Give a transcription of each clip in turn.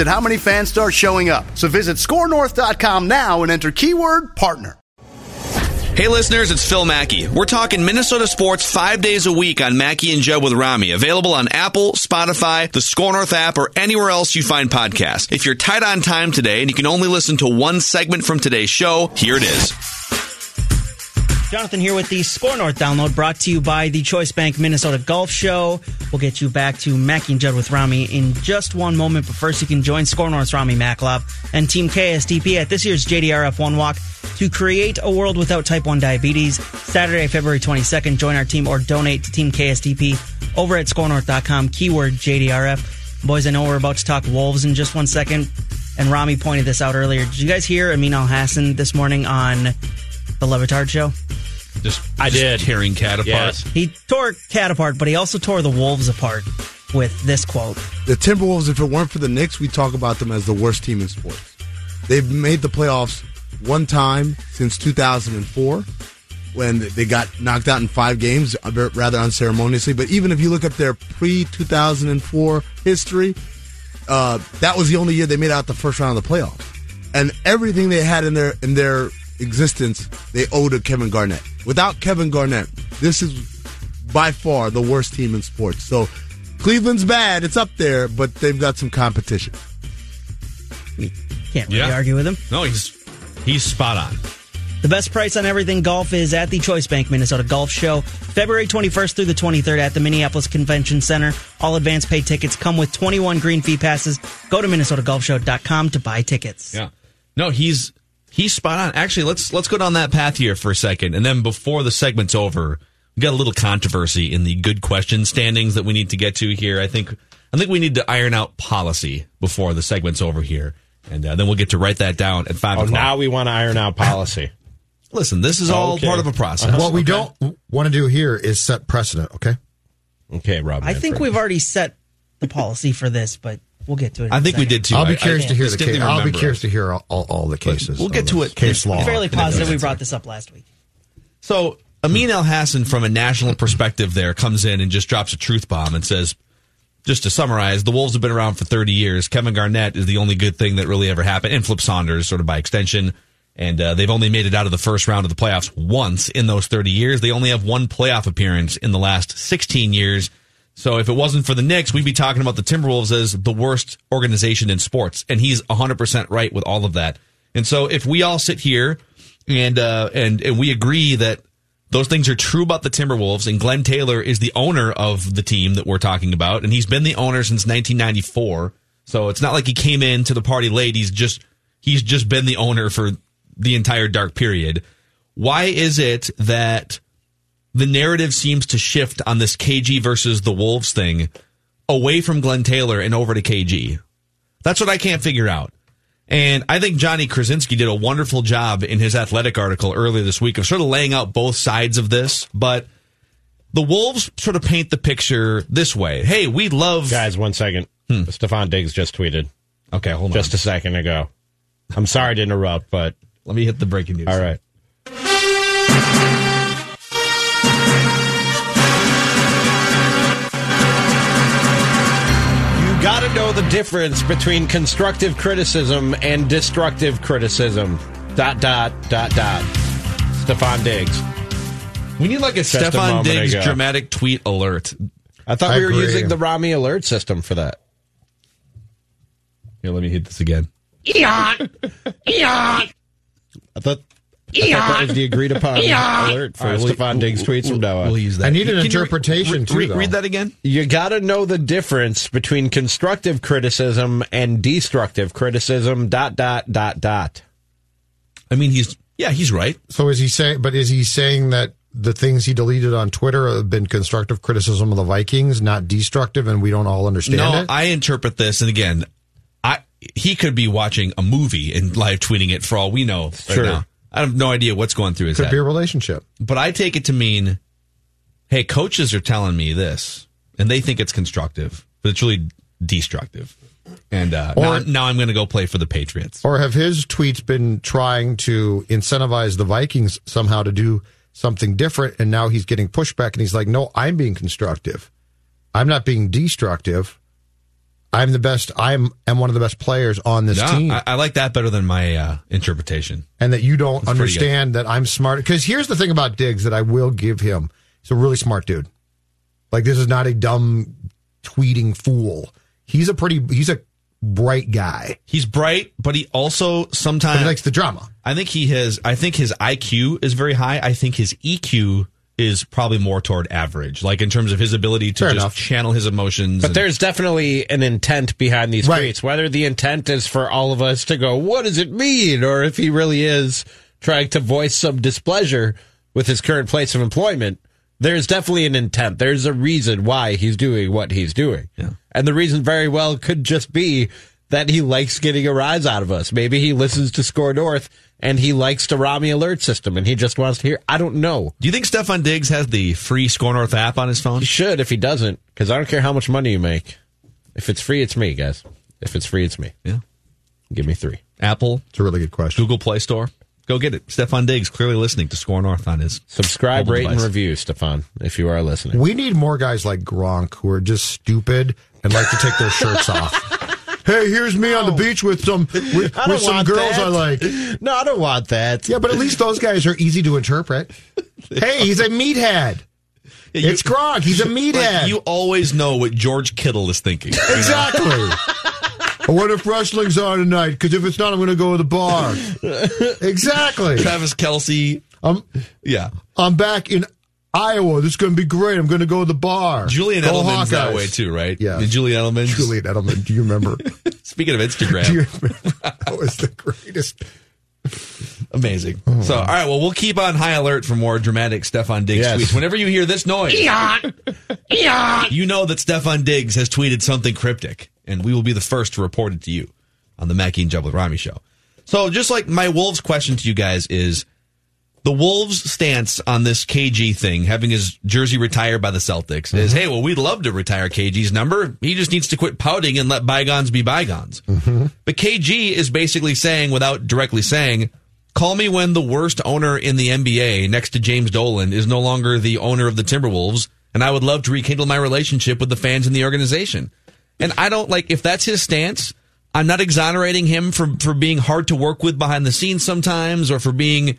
at how many fans start showing up. So visit skornorth.com now and enter keyword partner. Hey listeners, it's Phil Mackey. We're talking Minnesota sports five days a week on Mackey and Judd with Rami. Available on Apple, Spotify, the SKOR North app, or anywhere else you find podcasts. If you're tight on time today and you can only listen to one segment from today's show, here it is. Jonathan here with the SKOR North download brought to you by the Choice Bank Minnesota Golf Show. We'll get you back to Mackey and Judd with Rami in just one moment, but first you can join SKOR North's Rami Maklov and Team KSTP at this year's JDRF One Walk to create a world without type 1 diabetes. Saturday, February 22nd, join our team or donate to Team KSTP over at skornorth.com, keyword JDRF. Boys, I know we're about to talk Wolves in just one second, and Rami pointed this out earlier. Did you guys hear Amin Elhassan this morning on the Le Batard show? Just I did. tearing cat apart. Yes. He tore Cat apart, but he also tore the Wolves apart with this quote. The Timberwolves, if it weren't for the Knicks, we talk about them as the worst team in sports. They've made the playoffs one time since 2004 when they got knocked out in five games, uh, rather unceremoniously. But even if you look at their pre 2004 history, uh, that was the only year they made out the first round of the playoffs. And everything they had in their in their existence, they owe to Kevin Garnett. Without Kevin Garnett, this is by far the worst team in sports. So Cleveland's bad; it's up there, but they've got some competition. Can't really Yeah. argue with him. No, he's he's spot on. The best price on everything golf is at the Choice Bank Minnesota Golf Show, February 21st through the 23rd at the Minneapolis Convention Center. All advance paid tickets come with 21 green fee passes. Go to minnesotagolfshow.com to buy tickets. Yeah. No, he's he's spot on. Actually, let's let's go down that path here for a second, and then before the segment's over, we got a little controversy in the good question standings that we need to get to here. I think I think we need to iron out policy before the segment's over here, and uh, then we'll get to write that down at five Oh, o'clock. now we want to iron out policy. Listen, this is all Okay. part of a process. What we okay? don't want to do here is set precedent, okay? Okay, Rob. I think we've already set the policy for this, but we'll get to it. in I a think we did too. I'll I- be curious I to hear the case. I'll be curious to hear all, all, all the cases. we'll get to it. Case law. fairly positive we brought this up last week. So Amin Elhassan, from a national perspective, there comes in and just drops a truth bomb and says, just to summarize, the Wolves have been around for 30 years. Kevin Garnett is the only good thing that really ever happened, and Flip Saunders, sort of by extension. And uh, they've only made it out of the first round of the playoffs once in those 30 years. They only have one playoff appearance in the last 16 years. So if it wasn't for the Knicks, we'd be talking about the Timberwolves as the worst organization in sports. And he's 100% right with all of that. And so if we all sit here and uh, and and we agree that those things are true about the Timberwolves, and Glenn Taylor is the owner of the team that we're talking about, and he's been the owner since 1994. So it's not like he came in to the party late. He's just he's just been the owner for the entire dark period. Why is it that the narrative seems to shift on this KG versus the Wolves thing away from Glenn Taylor and over to KG? That's what I can't figure out. And I think Johnny Krawczynski did a wonderful job in his athletic article earlier this week of sort of laying out both sides of this. But the Wolves sort of paint the picture this way. Hey, we love. Guys, one second. Hmm. Stefon Diggs just tweeted Okay, hold on. just a second ago. I'm sorry to interrupt, but Let me hit the breaking news. all right. You got to know the difference between constructive criticism and destructive criticism. Dot, dot, dot, dot. Stefon Diggs. We need like a a Stefon moment Diggs ago. dramatic tweet alert. I thought I we were agree. using the Rami alert system for that. Here, let me hit this again. Eon! Eon! I thought that was the agreed upon alert for All right, we'll- Stefon Diggs tweets from now on. We'll use that. I need an Can you re- interpretation, re- too, re- read that again. You got to know the difference between constructive criticism and destructive criticism. Dot dot dot dot. I mean, he's yeah, he's right. So is he saying? But is he saying that the things he deleted on Twitter have been constructive criticism of the Vikings, not destructive, and we don't all understand no, it? I interpret this, and again, I he could be watching a movie and live tweeting it for all we know right Sure. now. I have no idea what's going through his Could head. be a relationship. but I take it to mean, hey, coaches are telling me this, and they think it's constructive, but it's really destructive. And uh, now, Or- I'm- now I'm going to go play for the Patriots. Or have his tweets been trying to incentivize the Vikings somehow to do something different, and now he's getting pushback, and he's like, "No, I'm being constructive. I'm not being destructive. I'm the best. I'm am one of the best players on this Yeah, team." I, I like that better than my uh, interpretation. and that you don't That's understand that I'm smart. Because here's the thing about Diggs that I will give him: he's a really smart dude. Like this is not a dumb tweeting fool. He's a pretty. He's a bright guy. He's bright, but he also sometimes But he likes the drama. I think he has. I think his IQ is very high. I think his EQ is probably more toward average, like in terms of his ability to Fair just enough. channel his emotions. But and- there's definitely an intent behind these Right. tweets. Whether the intent is for all of us to go, what does it mean? Or if he really is trying to voice some displeasure with his current place of employment, there's definitely an intent. There's a reason why he's doing what he's doing. Yeah. And the reason very well could just be that he likes getting a rise out of us. Maybe he listens to SKOR North and he likes to the Rami alert system and he just wants to hear. I don't know. Do you think Stefon Diggs has the free SKOR North app on his phone? He should if he doesn't, because I don't care how much money you make. If it's free, it's me, guys. If it's free, it's me. Yeah. Give me three. Apple, It's a really good question. Google Play Store. Go get it. Stefon Diggs clearly listening to SKOR North on his Subscribe, mobile rate, and review, Stefon, if you are listening. We need more guys like Gronk who are just stupid and like to take their shirts off. Hey, here's me on the beach with some with, with some girls that. I like. No, I don't want that. Yeah, but at least those guys are easy to interpret. Hey, he's a meathead. You- It's Gronk. He's a meathead. Like, you always know what George Kittle is thinking. you know? Exactly. I wonder if wrestling's on tonight, because if it's not, I'm going to go to the bar. exactly. Travis Kelce. I'm, um, Yeah. I'm back in Iowa. This is going to be great. I'm going to go to the bar. Julian Go Edelman's that way too, right? Yeah. Julian Edelman. Julian Edelman. Do you remember? Speaking of Instagram, Do you remember? That was the greatest. amazing. Oh. So, all right, well, we'll keep on high alert for more dramatic Stefon Diggs Yes. tweets. Whenever you hear this noise, you know that Stefon Diggs has tweeted something cryptic, and we will be the first to report it to you on the Mackey and Judd with Rami show. So, just like my Wolves question to you guys is the Wolves' stance on this KG thing, having his jersey retired by the Celtics, is mm-hmm. hey, well, we'd love to retire KG's number. He just needs to quit pouting and let bygones be bygones. Mm-hmm. But KG is basically saying, without directly saying, call me when the worst owner in the NBA next to James Dolan is no longer the owner of the Timberwolves, and I would love to rekindle my relationship with the fans in the organization. And I don't like if that's his stance. I'm not exonerating him for for being hard to work with behind the scenes sometimes, or for being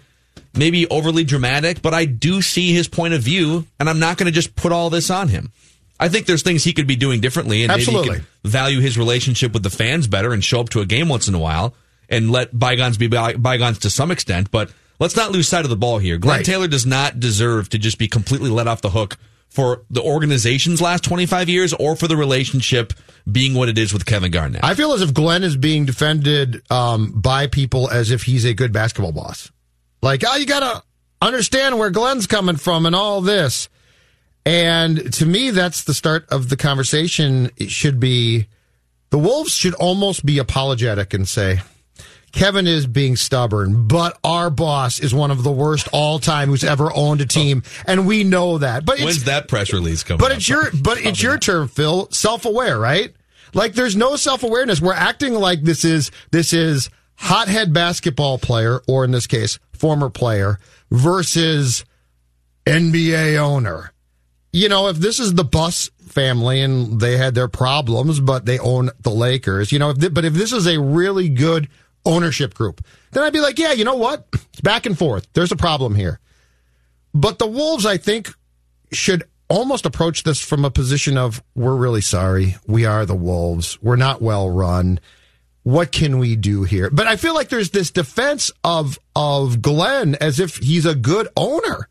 maybe overly dramatic. But I do see his point of view, and I'm not going to just put all this on him. I think there's things he could be doing differently, and maybe Absolutely. he could value his relationship with the fans better and show up to a game once in a while and let bygones be by- bygones to some extent. But let's not lose sight of the ball here. Glenn Right. Taylor does not deserve to just be completely let off the hook for the organization's last 25 years or for the relationship being what it is with Kevin Garnett. I feel as if Glenn is being defended um, by people as if he's a good basketball boss. Like, oh, you got to understand where Glenn's coming from and all this. And to me, that's the start of the conversation. It should be the Wolves should almost be apologetic and say, Kevin is being stubborn, but our boss is one of the worst all time who's ever owned a team, and we know that. But it's, When's that press release coming? but up? it's your but it's your term, Phil. Self aware, right? Like there's no self awareness. We're acting like this is this is hothead basketball player, or in this case, former player, versus NBA owner. You know, if this is the Buss family and they had their problems, but they own the Lakers, you know, if th- but if this is a really good ownership group, then I'd be like, yeah, you know what? It's back and forth. There's a problem here. But the Wolves, I think, should almost approach this from a position of we're really sorry. We are the Wolves. We're not well run. What can we do here? But I feel like there's this defense of of Glenn as if he's a good owner,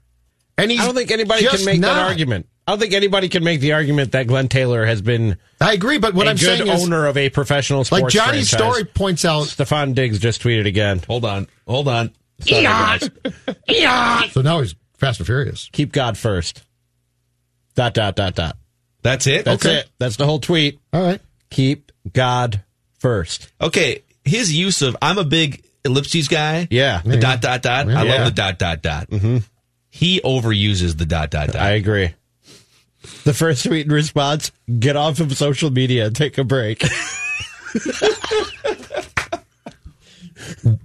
and he's I don't think anybody can make not. that argument. I don't think anybody can make the argument that Glenn Taylor has been I agree, but what a I'm good saying is, owner of a professional sports like Johnny's franchise. story points out. Stefon Diggs just tweeted again. Hold on. Hold on. Sorry, guys. So now he's Fast and Furious. Keep God first. Dot dot dot dot. That's it? That's okay. it. That's the whole tweet. All right. Keep God first. Okay. His use of I'm a big ellipses guy. Yeah. The dot dot dot. I love the dot dot dot. Mm-hmm. He overuses the dot dot dot. I agree. The first tweet in response: Get off of social media. And take a break.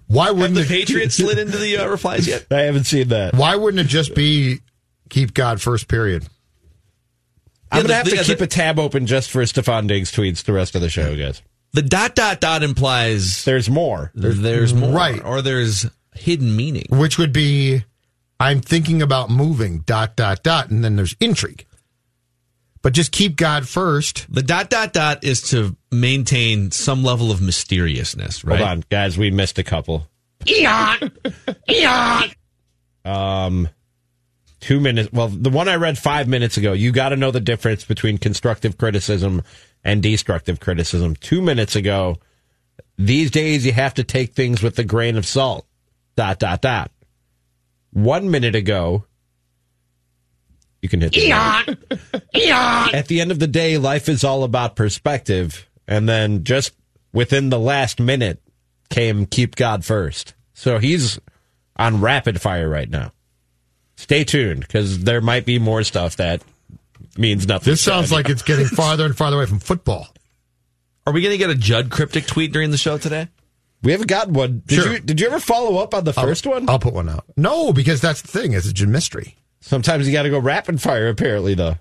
Why wouldn't the it, Patriots slid into the uh, replies yet? I haven't seen that. Why wouldn't it just be keep God first? Period. I'm Yeah, gonna the- have to the- keep the- a tab open just for Stefon Diggs tweets the rest of the show, guys. The dot dot dot implies There's more. there's, more, Right. or there's hidden meaning. Which would be, I'm thinking about moving. Dot dot dot, and then there's intrigue. But just keep God first. The dot dot dot is to maintain some level of mysteriousness, right? Hold on, guys. We missed a couple. Eon. Eon. Um, two minutes. Well, the one I read five minutes ago. You got to know the difference between constructive criticism and destructive criticism. Two minutes ago. These days, you have to take things with a grain of salt. Dot dot dot. One minute ago. You can hit the At the end of the day, life is all about perspective. And then just within the last minute came keep God first. So he's on rapid fire right now. Stay tuned because there might be more stuff that means nothing. This sounds like it's getting farther and farther away from football. Are we going to get a Judd cryptic tweet during the show today? we haven't gotten one. Did Sure. you did you ever follow up on the 1st one? I'll put one out. No, because that's the thing. It's a mystery. Sometimes you got to go rapid fire. Apparently, though.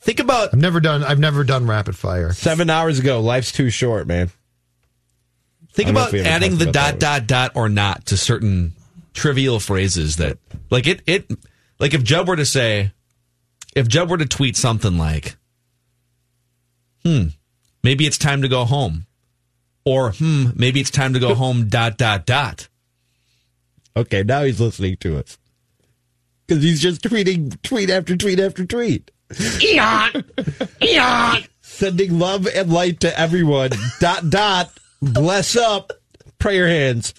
Think about I've never done. I've never done rapid fire. Seven hours ago, life's too short, man. think I don't know about if we ever adding the about dot dot dot or not to certain trivial phrases that like it it like if Judd were to say if Judd were to tweet something like hmm maybe it's time to go home or hmm maybe it's time to go home dot dot dot Okay, now he's listening to us because he's just tweeting tweet after tweet after tweet. Eon! Eon! Sending love and light to everyone. dot dot. Bless up. Prayer hands.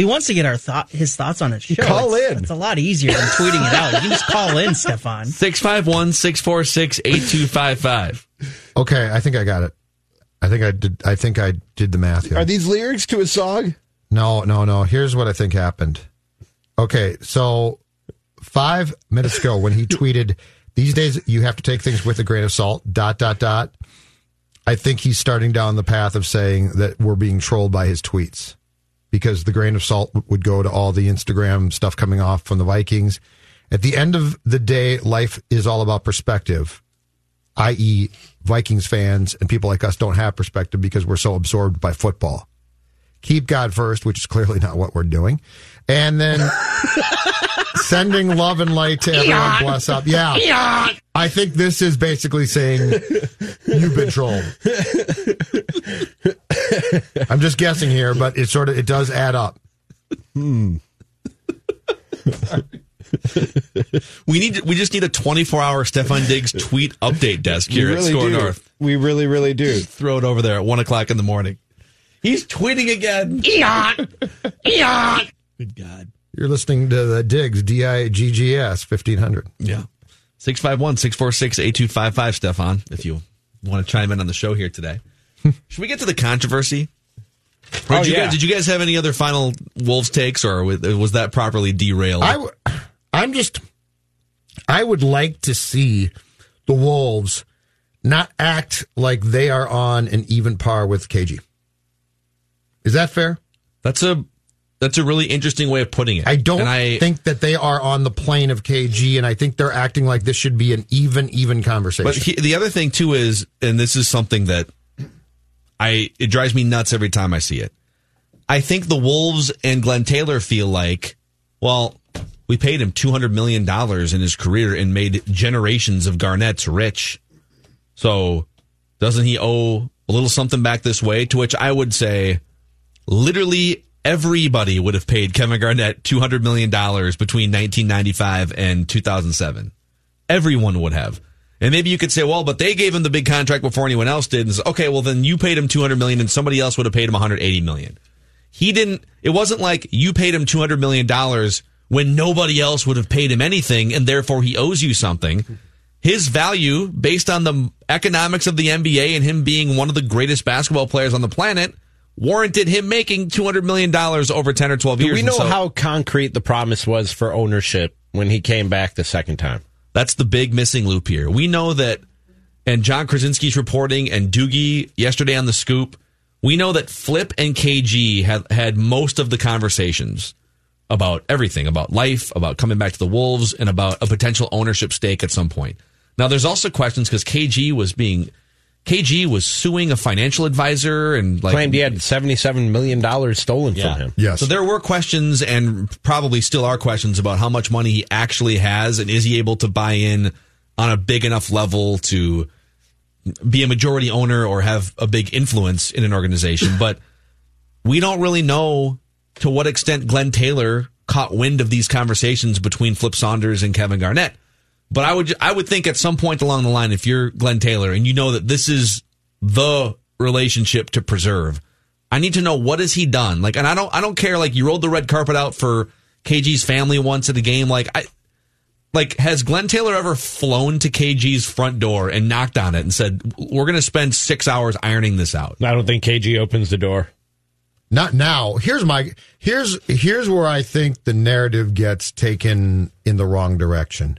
If he wants to get our thought, his thoughts on his show, Call it's, in. It's a lot easier than tweeting it out. You can just call in, Stefon. 651 646 8255 Okay, I think I got it. I think I did. I think I did the math here. Are these lyrics to a song? No, no, no. Here's what I think happened. Okay, so five minutes ago when he tweeted, "These days you have to take things with a grain of salt." Dot dot dot. I think he's starting down the path of saying that we're being trolled by his tweets because the grain of salt would go to all the Instagram stuff coming off from the Vikings. At the end of the day, life is all about perspective i.e., Vikings fans and people like us don't have perspective because we're so absorbed by football. Keep God first, which is clearly not what we're doing. And then sending love and light to everyone. Bless up. Yeah. I think this is basically saying you've been trolled. I'm just guessing here, but it sort of it does add up. Hmm. we need we just need a 24 hour Stefon Diggs tweet update desk here we at really Score do. North We really, really do. throw it over there at one o'clock in the morning. He's tweeting again. Eon. Eon. Good God. You're listening to the Diggs D I G G S fifteen hundred. Yeah. 651 646 8255, Stefon, if you want to chime in on the show here today. Should we get to the controversy? Or Oh, did, you yeah. guys, did you guys have any other final Wolves takes, or was was that properly derailed? I w- I'm just, I would like to see the Wolves not act like they are on an even par with KG. Is that fair? that's a that's a really interesting way of putting it. I don't And I, think that they are on the plane of KG, and I think they're acting like this should be an even, even conversation. But he, the other thing too is, and this is something that I it drives me nuts every time I see it. I think the Wolves and Glenn Taylor feel like, well, We paid him $200 million in his career and made generations of Garnetts rich. So doesn't he owe a little something back this way? To which I would say, literally everybody would have paid Kevin Garnett $200 million between 1995 and 2007. Everyone would have. And maybe you could say, well, but they gave him the big contract before anyone else did. And say, okay, well then you paid him 200 million and somebody else would have paid him 180 million. He didn't, it wasn't like you paid him 200 million dollars when nobody else would have paid him anything and therefore he owes you something. His value based on the economics of the NBA and him being one of the greatest basketball players on the planet warranted him making $200 million over 10 or 12 Do years. we know so- how concrete the promise was for ownership when he came back the second time? That's the big missing loop here. We know that, and Jon Krawczynski's reporting and Doogie yesterday on the scoop, we know that Flip and KG had had most of the conversations about everything, about life, about coming back to the Wolves, and about a potential ownership stake at some point. Now, there's also questions because KG was being, KG was suing a financial advisor and like Claimed he had $77 million stolen Yeah. from him. Yes. so there were questions and probably still are questions about how much money he actually has and is he able to buy in on a big enough level to be a majority owner or have a big influence in an organization. But we don't really know to what extent Glenn Taylor caught wind of these conversations between Flip Saunders and Kevin Garnett. But I would I would think at some point along the line, if you're Glenn Taylor and you know that this is the relationship to preserve, I need to know what has he done. Like, and I don't I don't care. Like, you rolled the red carpet out for KG's family once at a game. Like, I like has Glenn Taylor ever flown to KG's front door and knocked on it and said, "We're going to spend six hours ironing this out"? I don't think KG opens the door. Not now. Here's my here's here's where I think the narrative gets taken in the wrong direction.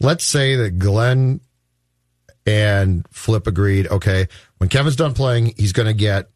Let's say that Glenn and Flip agreed, okay, when Kevin's done playing, he's going to get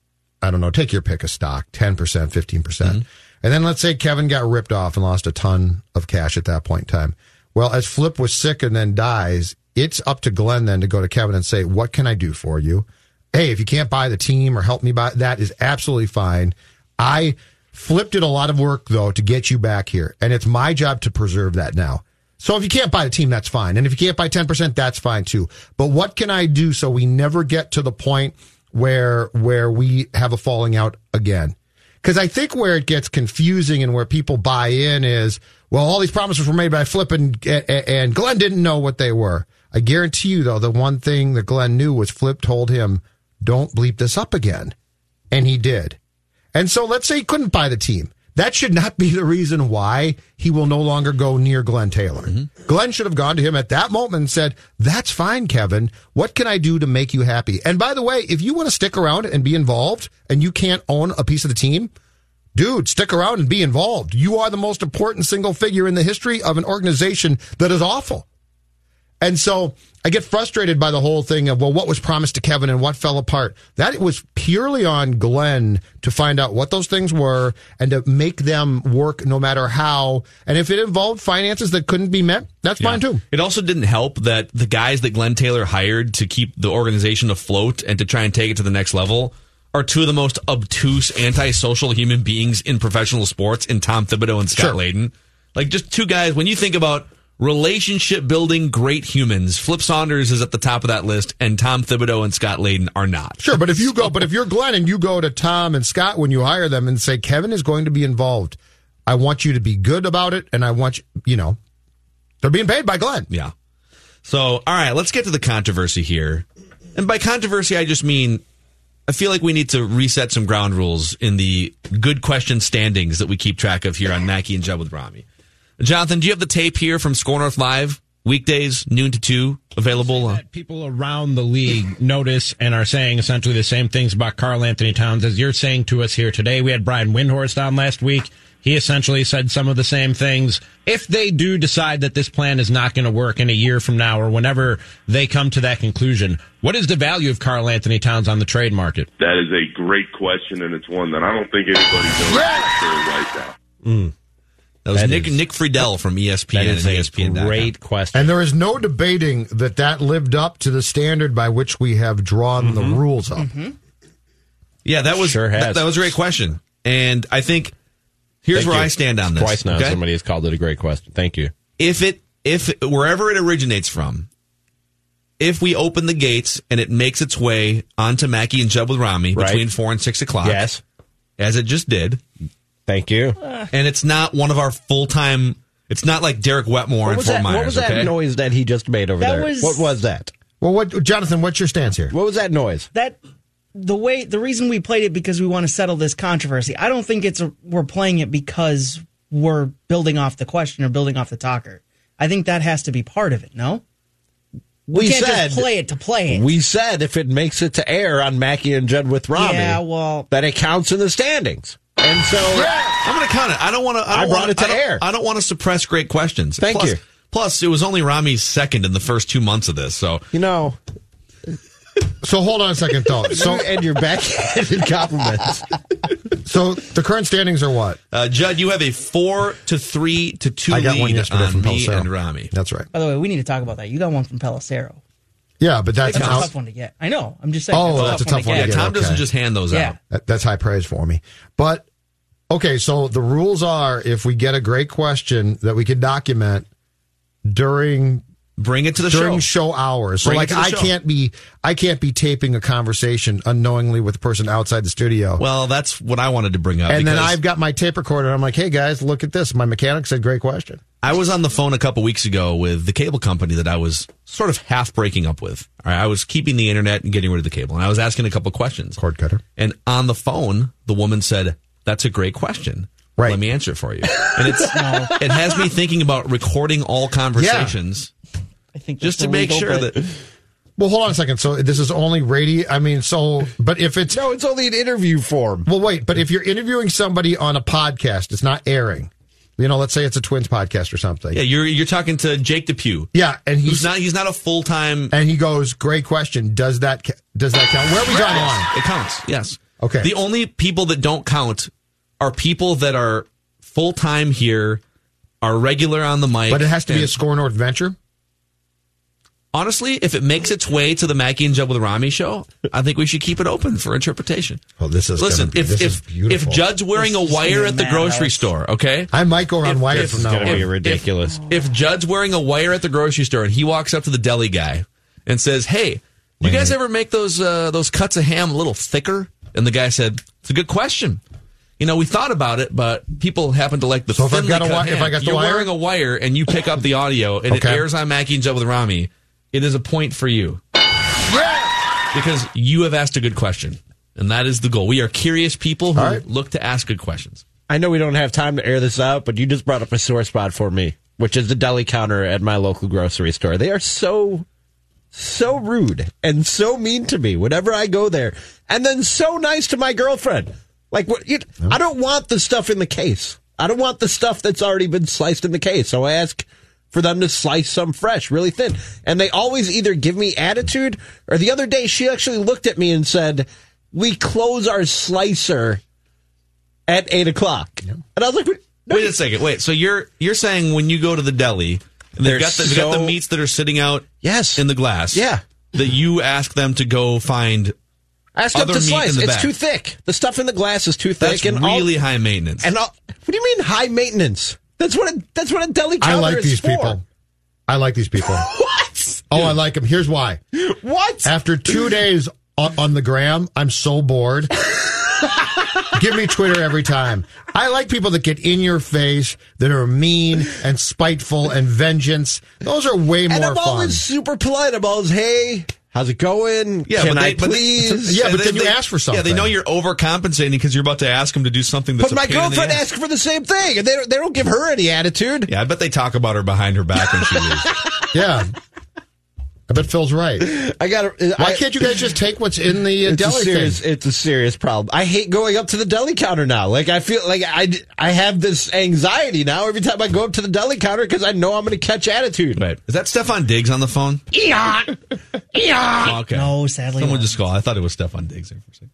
I don't know, take your pick of stock, 10%, 15%. percent mm-hmm. And then let's say Kevin got ripped off and lost a ton of cash at that point in time. Well, as Flip was sick and then dies, it's up to Glenn then to go to Kevin and say, "What can I do for you?" hey, if you can't buy the team or help me buy, that is absolutely fine. I Flip did a lot of work though to get you back here, and it's my job to preserve that now. So if you can't buy the team, that's fine, and if you can't buy ten percent, that's fine too. But what can I do so we never get to the point where where we have a falling out again? Because I think where it gets confusing and where people buy in is, well, all these promises were made by Flip and, and Glenn didn't know what they were. I guarantee you, though, the one thing that Glenn knew was Flip told him, don't bleep this up again. And he did. And so let's say he couldn't buy the team. That should not be the reason why he will no longer go near Glenn Taylor. Mm-hmm. Glenn should have gone to him at that moment and said, That's fine, Kevin. What can I do to make you happy? And by the way, if you want to stick around and be involved and you can't own a piece of the team, dude, stick around and be involved. You are the most important single figure in the history of an organization that is awful. And so I get frustrated by the whole thing of, well, what was promised to Kevin and what fell apart. That was purely on Glenn to find out what those things were and to make them work no matter how. And if it involved finances that couldn't be met, that's fine too. It also didn't help that the guys that Glenn Taylor hired to keep the organization afloat and to try and take it to the next level are two of the most obtuse, antisocial human beings in professional sports in Tom Thibodeau and Scott Sure. Layden. Like just two guys, when you think about relationship building great humans, Flip Saunders is at the top of that list and Tom Thibodeau and Scott Layden are not. Sure, but if you go, but if you're Glenn and you go to Tom and Scott when you hire them and say Kevin is going to be involved, I want you to be good about it, and I want you, you know, they're being paid by Glenn. Yeah. So, all right, let's get to the controversy here. And by controversy, I just mean I feel like we need to reset some ground rules in the good question standings that we keep track of here on Mackey and Judd with Rami. Jonathan, do you have the tape here from SKOR North Live? Weekdays, noon to two, available. Uh, people around the league notice and are saying essentially the same things about Karl-Anthony Towns as you're saying to us here today. We had Brian Windhorst on last week. He essentially said some of the same things. If they do decide that this plan is not going to work in a year from now or whenever they come to that conclusion, what is the value of Karl-Anthony Towns on the trade market? That is a great question, and it's one that I don't think anybody's going to right now. That was That Nick, is- Nick Friedell from ESPN That is and a ESPN. great question. And there is no debating that that lived up to the standard by which we have drawn the mm-hmm. rules up. Mm-hmm. Yeah, that was Sure has. That, that was a great question, and I think Here's Thank where you. I stand on this. Twice now, okay? somebody has called it a great question. Thank you. if it if wherever it originates from, if we open the gates and it makes its way onto Mackey and Judd with Rami Right. between four and six o'clock, Yes. as it just did, Thank you. and it's not one of our full time. It's not like Derek Wetmore What and was, Fort that, Myers. what was that noise that he just made over That there? was- what was that? Well, what, Jonathan? What's your stance here? What was that noise? that the way the reason we played it because we want to settle this controversy. I don't think it's a, we're playing it because we're building off the question or building off the talker. I think that has to be part of it. No, we, can't just play it to play it. We said if it makes it to air on Mackey and Judd with Rami, Yeah, well- that it counts in the standings. And so, I'm going to count it. I don't want to. I don't brought wanna, it to I air. I don't want to suppress great questions. Thank Plus- you. Plus, it was only Rami's second in the first two months of this. So you know, So hold on a second, though. So, and your backhanded compliments. so the current standings are what? Uh, Judd, you have a four to three to two I got lead one yesterday on from me Pelissero. and Rami. That's right. By the way, we need to talk about that. You got one from Pelissero. Yeah, but that's It's a tough one to get. I know. I'm just saying. Oh, that's a tough one to Yeah, get. Tom doesn't just hand those Yeah. out. That- That's high praise for me. But okay, so the rules are if we get a great question that we can document during Bring it to the during show. show hours. So Bring like I show. can't be I can't be taping a conversation unknowingly with a person outside the studio. Well, that's what I wanted to bring up. and then I've got my tape recorder. and I'm like, hey guys, look at this. My mechanic said, great question. I was on the phone a couple weeks ago with the cable company that I was sort of half breaking up with. Right, I was keeping the internet and getting rid of the cable, and I was asking a couple questions. Cord cutter. And on the phone, the woman said, "That's a great question. Right. Let me answer it for you." And it's it has me thinking about recording all conversations I think just to make sure but- that Well, hold on a second. So this is only radio. I mean, so but if it's No, it's only an interview form. well, wait. But if you're interviewing somebody on a podcast, it's not airing. You know, let's say it's a Twins podcast or something. yeah, you're you're talking to Jake Depew. Yeah, and he's not he's not a full time. and he goes, "Great question. Does that does that count? Where are we drawing the line?" It counts. Yes. Okay. The only people that don't count are people that are full time here, are regular on the mic. But it has to be a and- SKOR North venture. honestly, if it makes its way to the Mackey and Judd with Rami show, I think we should keep it open for interpretation. Oh, this is Listen, be- if this is if if beautiful. Judd's wearing a This is gonna wire at the grocery madhouse. store, okay? I might go around If- wired if- from now gonna be ridiculous. If, if Judd's wearing a wire at the grocery store and he walks up to the deli guy and says, "Hey, you guys ever make those uh, those cuts of ham a little thicker?" And the guy said, "It's a good question." You know, we thought about it, but people happen to like the So if I've got a cut wi- if. I got the You're wire? wearing a wire and you pick up the audio and it Okay. airs on Mackey and Judd with Rami, it is a point for you. Because you have asked a good question. And that is the goal. We are curious people who All right. look to ask good questions. I know we don't have time to air this out, but you just brought up a sore spot for me, which is the deli counter at my local grocery store. They are so, so rude and so mean to me whenever I go there, and then so nice to my girlfriend. Like, what? You, I don't want the stuff in the case. I don't want the stuff that's already been sliced in the case. So I ask for them to slice some fresh, really thin. And they always either give me attitude, or the other day she actually looked at me and said, "We close our slicer." at eight o'clock. And I was like, no, Wait a second. Wait. So you're you're saying when you go to the deli, they've got the, they've got the meats that are sitting out Yes. in the glass. Yeah. That you ask them to go find. I asked them other to slice. It's back. too thick. The stuff in the glass is too thick. That's and all- really high maintenance. and all, what do you mean high maintenance? That's what a, that's what a deli counter I like is these for. people. I like these people. What? Oh, I like them. Here's why. What? After two days on, on the gram, I'm so bored. Give me Twitter every time. I like people that get in your face, that are mean and spiteful and vengeance. Those are way more and I'm fun. always super polite. I'm always, hey, how's it going? yeah, Can but I they, but they- please? Yeah, but then you ask for something. Yeah, they know you're overcompensating because you're about to ask them to do something that's but my a pain girlfriend ass. asked for the same thing, and they don't, they don't give her any attitude. Yeah, I bet they talk about her behind her back when she leaves. yeah. I bet Phil's right. I got. Why can't you guys just take what's in the uh, It's a deli serious. thing? It's a serious problem. I hate going up to the deli counter now. Like I feel like I I have this anxiety now every time I go up to the deli counter because I know I'm going to catch attitude. Right. Is that Stefon Diggs on the phone? Yeah. Yeah. Oh, okay. No, sadly Someone not. just called. I thought it was Stefon Diggs there for a second.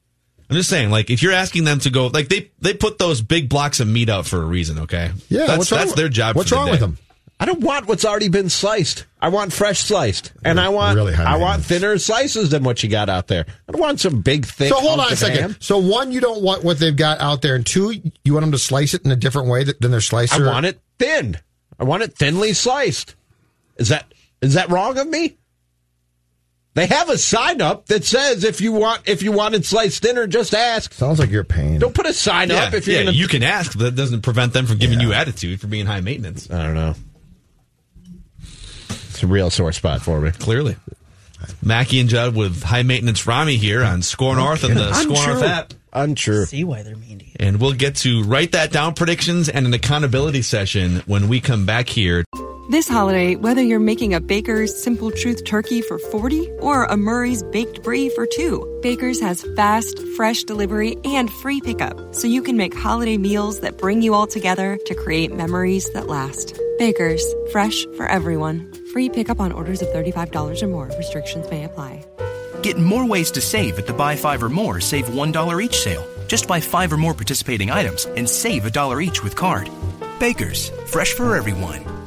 I'm just saying, like, if you're asking them to go, like, they they put those big blocks of meat out for a reason, okay? Yeah, that's, what's wrong that's with- their job. What's for the wrong day. with them? I don't want what's already been sliced. I want fresh sliced, and I want Really I want thinner slices than what you got out there. I don't want some big thick. So hold on a second. ham. So one, you don't want what they've got out there, and two, you want them to slice it in a different way th- than their slicer. I want it thin. I want it thinly sliced. Is that is that wrong of me? They have a sign up that says if you want if you want it sliced thinner, just ask. Sounds like you're paying. Don't put a sign Yeah, up if you're yeah, gonna. you can ask. That doesn't prevent them from giving you attitude for being high maintenance. I don't know. It's a real sore spot for me. Clearly. Mackey and Judd with high maintenance Rami here on SKOR North and the SKOR North app. Untrue. See why they're mean to you. And we'll get to write that down predictions and an accountability session when we come back here. This holiday, whether you're making a Baker's Simple Truth turkey for 40 or a Murray's Baked Brie for 2, Baker's has fast, fresh delivery and free pickup, so you can make holiday meals that bring you all together to create memories that last. Baker's, fresh for everyone. Free pickup on orders of $35 or more. Restrictions may apply. Get more ways to save at the Buy Five or More Save $1 each sale. Just buy five or more participating items and save a dollar each with card. Baker's, fresh for everyone.